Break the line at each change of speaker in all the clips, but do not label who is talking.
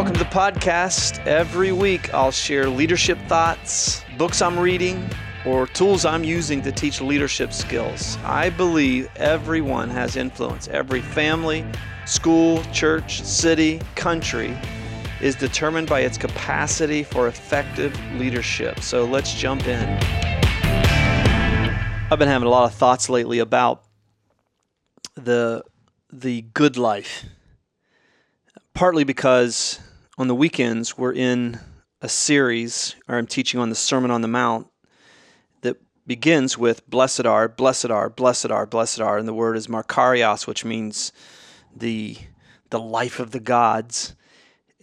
welcome to the podcast. Every week I'll share leadership thoughts, books I'm reading, or tools I'm using to teach leadership skills. I believe everyone has influence. Every family, school, church, city, country is determined by its capacity for effective leadership. So let's jump in. I've been having a lot of thoughts lately about the the good life. Partly because on the weekends we're in a series, or I'm teaching on the Sermon on the Mount that begins with "Blessed are, blessed are, blessed are, blessed are," and the word is Makarios, which means the the life of the gods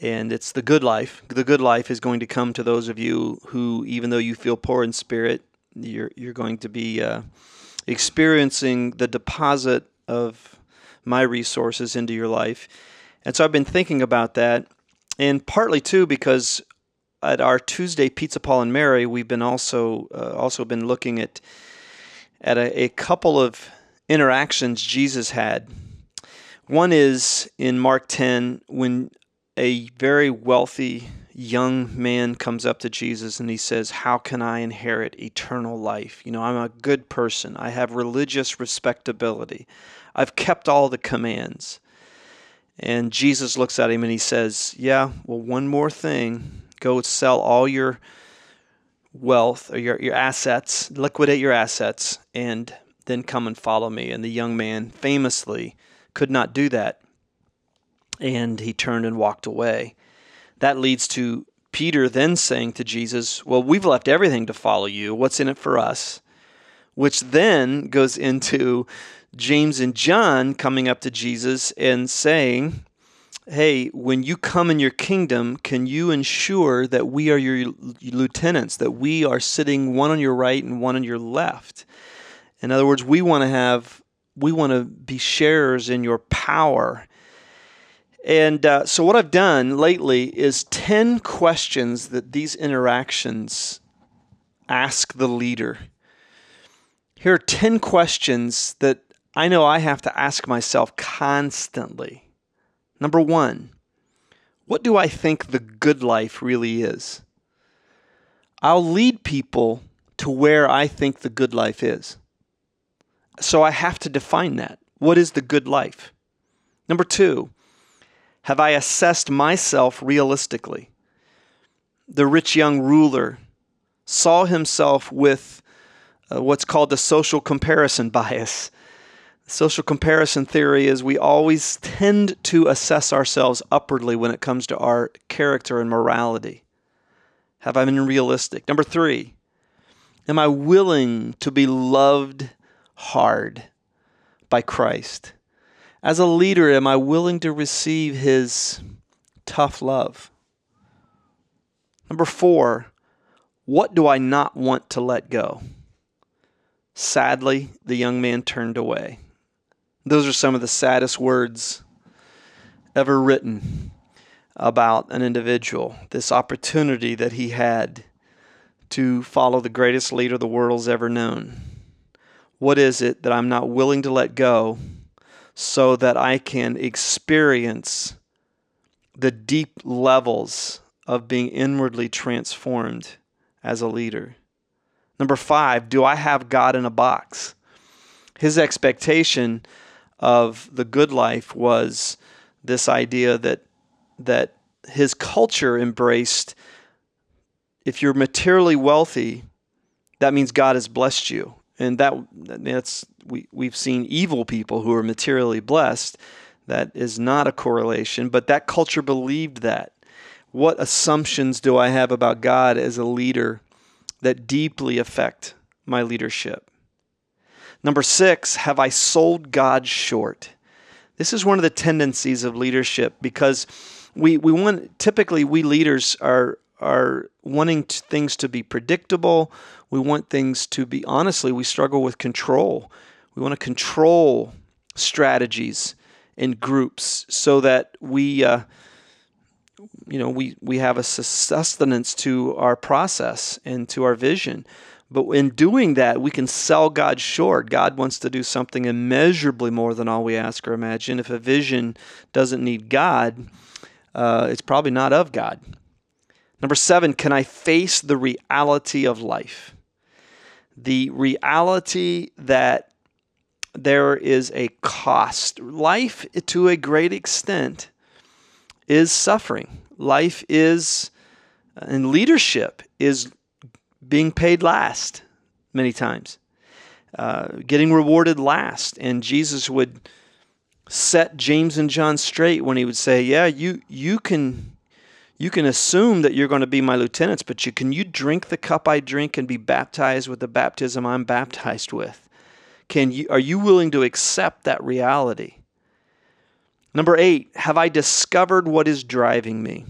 and it's the good life. The good life is going to come to those of you who, even though you feel poor in spirit, you're you're going to be uh, experiencing the deposit of my resources into your life. And so I've been thinking about that, and partly too because at our Tuesday Pizza Paul and Mary, we've been also uh, also been looking at at a, a couple of interactions Jesus had. One is in Mark 10 when a very wealthy young man comes up to Jesus and he says, How can I inherit eternal life? You know, I'm a good person. I have religious respectability. I've kept all the commands. And Jesus looks at him and he says, Yeah, well, one more thing. Go sell all your wealth or your, your assets, liquidate your assets, and then come and follow me. And the young man famously could not do that and he turned and walked away. That leads to Peter then saying to Jesus, Well, we've left everything to follow you. What's in it for us? Which then goes into James and John coming up to Jesus and saying, Hey, when you come in your kingdom, can you ensure that we are your lieutenants, that we are sitting one on your right and one on your left? In other words, we want to have, we want to be sharers in your power and uh, so, what I've done lately is 10 questions that these interactions ask the leader. Here are 10 questions that I know I have to ask myself constantly. Number one, what do I think the good life really is? I'll lead people to where I think the good life is. So I have to define that. What is the good life? Number two, have I assessed myself realistically? The rich young ruler saw himself with uh, what's called the social comparison bias. Social comparison theory is we always tend to assess ourselves upwardly when it comes to our character and morality. Have I been realistic? Number three, am I willing to be loved hard by Christ? As a leader, am I willing to receive his tough love? Number four, what do I not want to let go? Sadly, the young man turned away. Those are some of the saddest words ever written about an individual. This opportunity that he had to follow the greatest leader the world's ever known. What is it that I'm not willing to let go? so that I can experience the deep levels of being inwardly transformed as a leader. Number five, do I have God in a box? His expectation of the good life was this idea that that his culture embraced if you're materially wealthy, that means God has blessed you and that that's we we've seen evil people who are materially blessed. That is not a correlation, but that culture believed that. What assumptions do I have about God as a leader that deeply affect my leadership? Number six, have I sold God short? This is one of the tendencies of leadership because we, we want typically we leaders are are wanting to, things to be predictable. We want things to be, honestly, we struggle with control. We want to control strategies in groups so that we, uh, you know, we, we have a sustenance to our process and to our vision. But in doing that, we can sell God short. God wants to do something immeasurably more than all we ask or imagine. If a vision doesn't need God, uh, it's probably not of God. Number seven, can I face the reality of life? The reality that there is a cost. Life, to a great extent, is suffering. Life is, and leadership is being paid last many times, uh, getting rewarded last. And Jesus would set James and John straight when he would say, "Yeah, you you can." You can assume that you're going to be my lieutenants, but you can you drink the cup I drink and be baptized with the baptism I'm baptized with? Can you are you willing to accept that reality? Number 8, have I discovered what is driving me?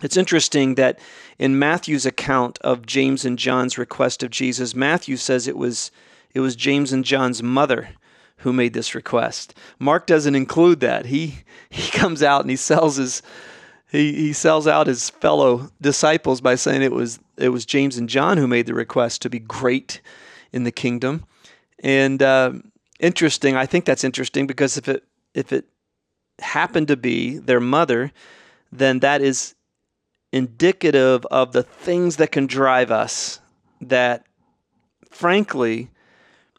It's interesting that in Matthew's account of James and John's request of Jesus, Matthew says it was it was James and John's mother who made this request. Mark doesn't include that. He he comes out and he sells his he, he sells out his fellow disciples by saying it was it was James and John who made the request to be great in the kingdom. And uh, interesting, I think that's interesting because if it if it happened to be their mother, then that is indicative of the things that can drive us that frankly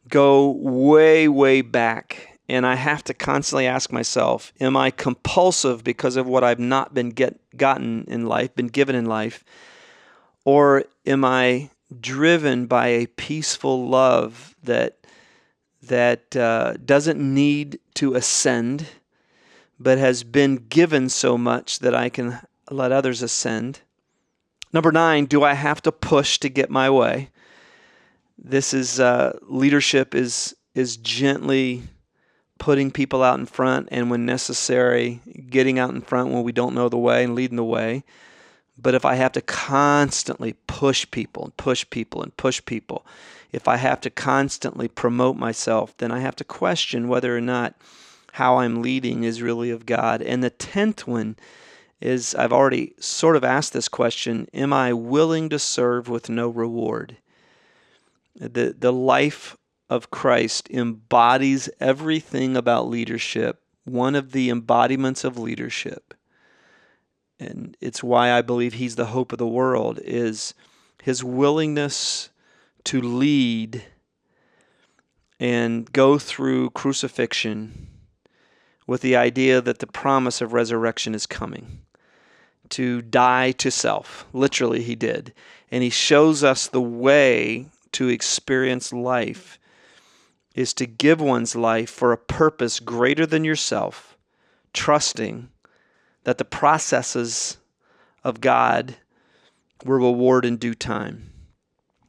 go way way back. And I have to constantly ask myself, am I compulsive because of what I've not been get gotten in life, been given in life, or am I driven by a peaceful love that that uh, doesn't need to ascend, but has been given so much that I can let others ascend? Number nine, do I have to push to get my way? This is uh, leadership is is gently putting people out in front and when necessary getting out in front when we don't know the way and leading the way but if i have to constantly push people and push people and push people if i have to constantly promote myself then i have to question whether or not how i'm leading is really of god and the 10th one is i've already sort of asked this question am i willing to serve with no reward the the life of Christ embodies everything about leadership, one of the embodiments of leadership. And it's why I believe he's the hope of the world is his willingness to lead and go through crucifixion with the idea that the promise of resurrection is coming. To die to self. Literally, he did. And he shows us the way to experience life is to give one's life for a purpose greater than yourself, trusting that the processes of God will reward in due time.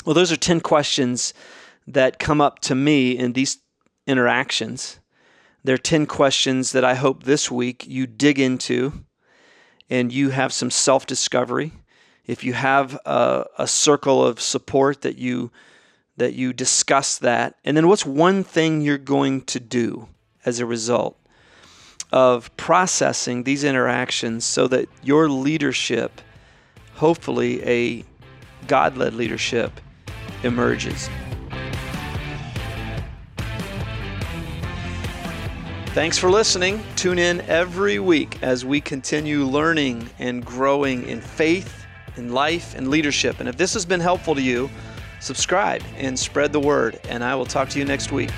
Well, those are 10 questions that come up to me in these interactions. They're 10 questions that I hope this week you dig into and you have some self discovery. If you have a, a circle of support that you that you discuss that. And then what's one thing you're going to do as a result of processing these interactions so that your leadership, hopefully a God led leadership, emerges. Thanks for listening. Tune in every week as we continue learning and growing in faith, in life, and leadership. And if this has been helpful to you, subscribe and spread the word. And I will talk to you next week.